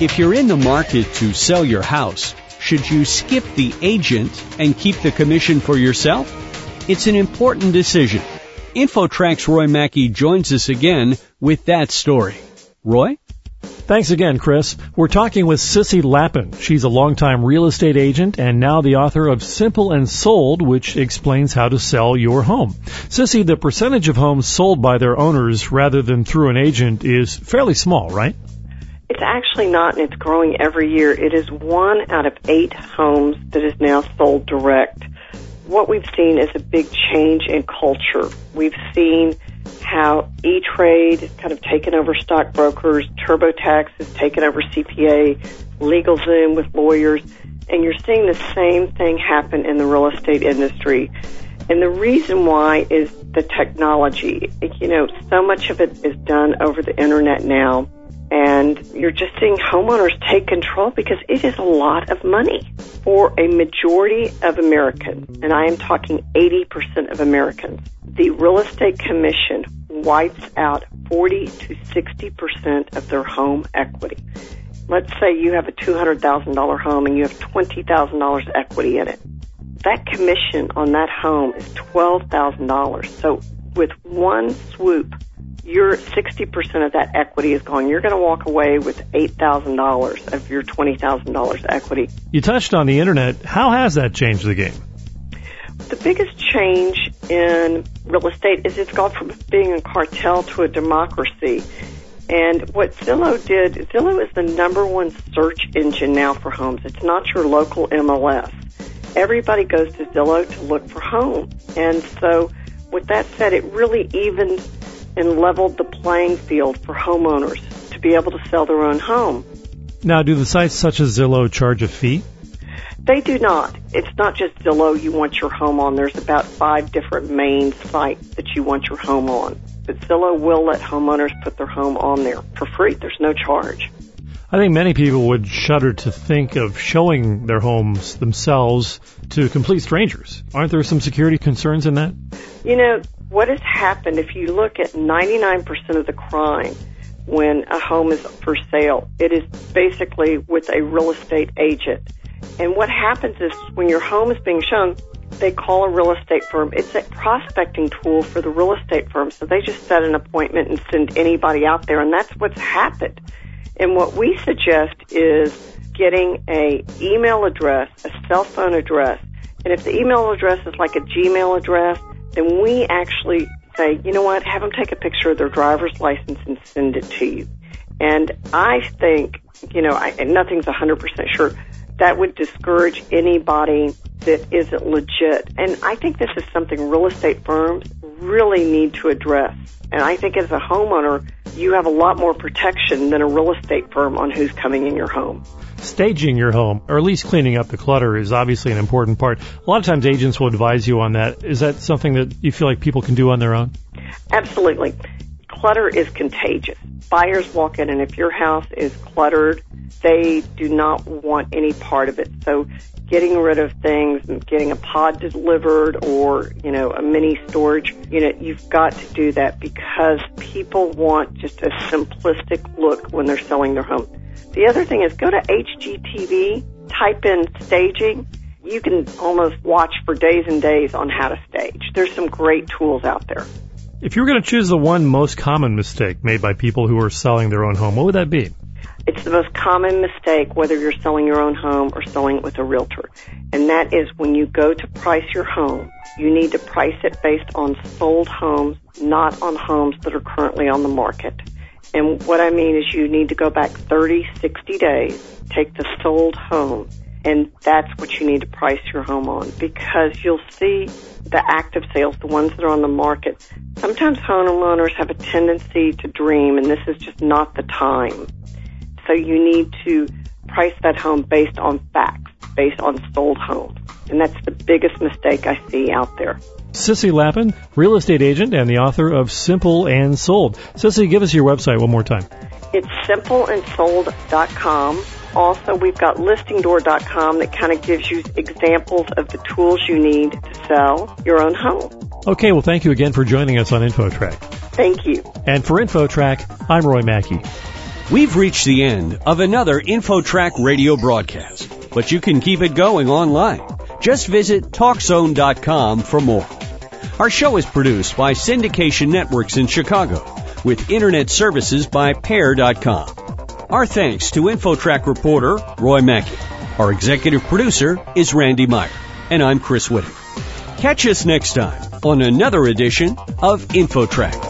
If you're in the market to sell your house, should you skip the agent and keep the commission for yourself? It's an important decision. InfoTrack's Roy Mackey joins us again with that story. Roy? Thanks again, Chris. We're talking with Sissy Lappin. She's a longtime real estate agent and now the author of Simple and Sold, which explains how to sell your home. Sissy, the percentage of homes sold by their owners rather than through an agent is fairly small, right? It's actually not, and it's growing every year. It is one out of eight homes that is now sold direct. What we've seen is a big change in culture. We've seen how E-Trade has kind of taken over stockbrokers, TurboTax has taken over CPA, LegalZoom with lawyers, and you're seeing the same thing happen in the real estate industry. And the reason why is the technology. You know, so much of it is done over the internet now, and you're just seeing homeowners take control because it is a lot of money for a majority of Americans, and I am talking 80% of Americans. The real estate commission wipes out 40 to 60% of their home equity. Let's say you have a $200,000 home and you have $20,000 equity in it. That commission on that home is $12,000. So with one swoop, your 60% of that equity is gone. You're going to walk away with $8,000 of your $20,000 equity. You touched on the internet. How has that changed the game? The biggest change in real estate is it's gone from being a cartel to a democracy. And what Zillow did, Zillow is the number one search engine now for homes. It's not your local MLS. Everybody goes to Zillow to look for homes. And so with that said, it really evened and leveled the playing field for homeowners to be able to sell their own home. Now, do the sites such as Zillow charge a fee? They do not. It's not just Zillow you want your home on. There's about five different main sites that you want your home on. But Zillow will let homeowners put their home on there for free. There's no charge. I think many people would shudder to think of showing their homes themselves to complete strangers. Aren't there some security concerns in that? You know, what has happened if you look at 99% of the crime when a home is for sale, it is basically with a real estate agent. And what happens is when your home is being shown, they call a real estate firm. It's a prospecting tool for the real estate firm. So they just set an appointment and send anybody out there. And that's what's happened. And what we suggest is getting a email address, a cell phone address. And if the email address is like a Gmail address, then we actually say, you know what, have them take a picture of their driver's license and send it to you. And I think, you know, I, and nothing's 100% sure, that would discourage anybody that isn't legit. And I think this is something real estate firms really need to address. And I think as a homeowner, you have a lot more protection than a real estate firm on who's coming in your home. Staging your home, or at least cleaning up the clutter, is obviously an important part. A lot of times agents will advise you on that. Is that something that you feel like people can do on their own? Absolutely. Clutter is contagious. Buyers walk in, and if your house is cluttered, they do not want any part of it. So getting rid of things, getting a pod delivered or, you know, a mini storage unit, you've got to do that because people want just a simplistic look when they're selling their home. The other thing is go to HGTV, type in staging. You can almost watch for days and days on how to stage. There's some great tools out there. If you were going to choose the one most common mistake made by people who are selling their own home, what would that be? It's the most common mistake whether you're selling your own home or selling it with a realtor. And that is when you go to price your home, you need to price it based on sold homes, not on homes that are currently on the market. And what I mean is you need to go back 30, 60 days, take the sold home, and that's what you need to price your home on because you'll see the active sales, the ones that are on the market. Sometimes homeowners have a tendency to dream and this is just not the time. So you need to price that home based on facts, based on sold homes. And that's the biggest mistake I see out there. Sissy Lappin, real estate agent and the author of Simple and Sold. Sissy, give us your website one more time. It's simpleandsold.com. Also, we've got listingdoor.com that kind of gives you examples of the tools you need to sell your own home. Okay, well, thank you again for joining us on InfoTrack. Thank you. And for InfoTrack, I'm Roy Mackey. We've reached the end of another InfoTrack radio broadcast, but you can keep it going online. Just visit TalkZone.com for more. Our show is produced by Syndication Networks in Chicago with internet services by Pair.com. Our thanks to InfoTrack reporter Roy Mackey. Our executive producer is Randy Meyer, and I'm Chris Whitting. Catch us next time on another edition of InfoTrack.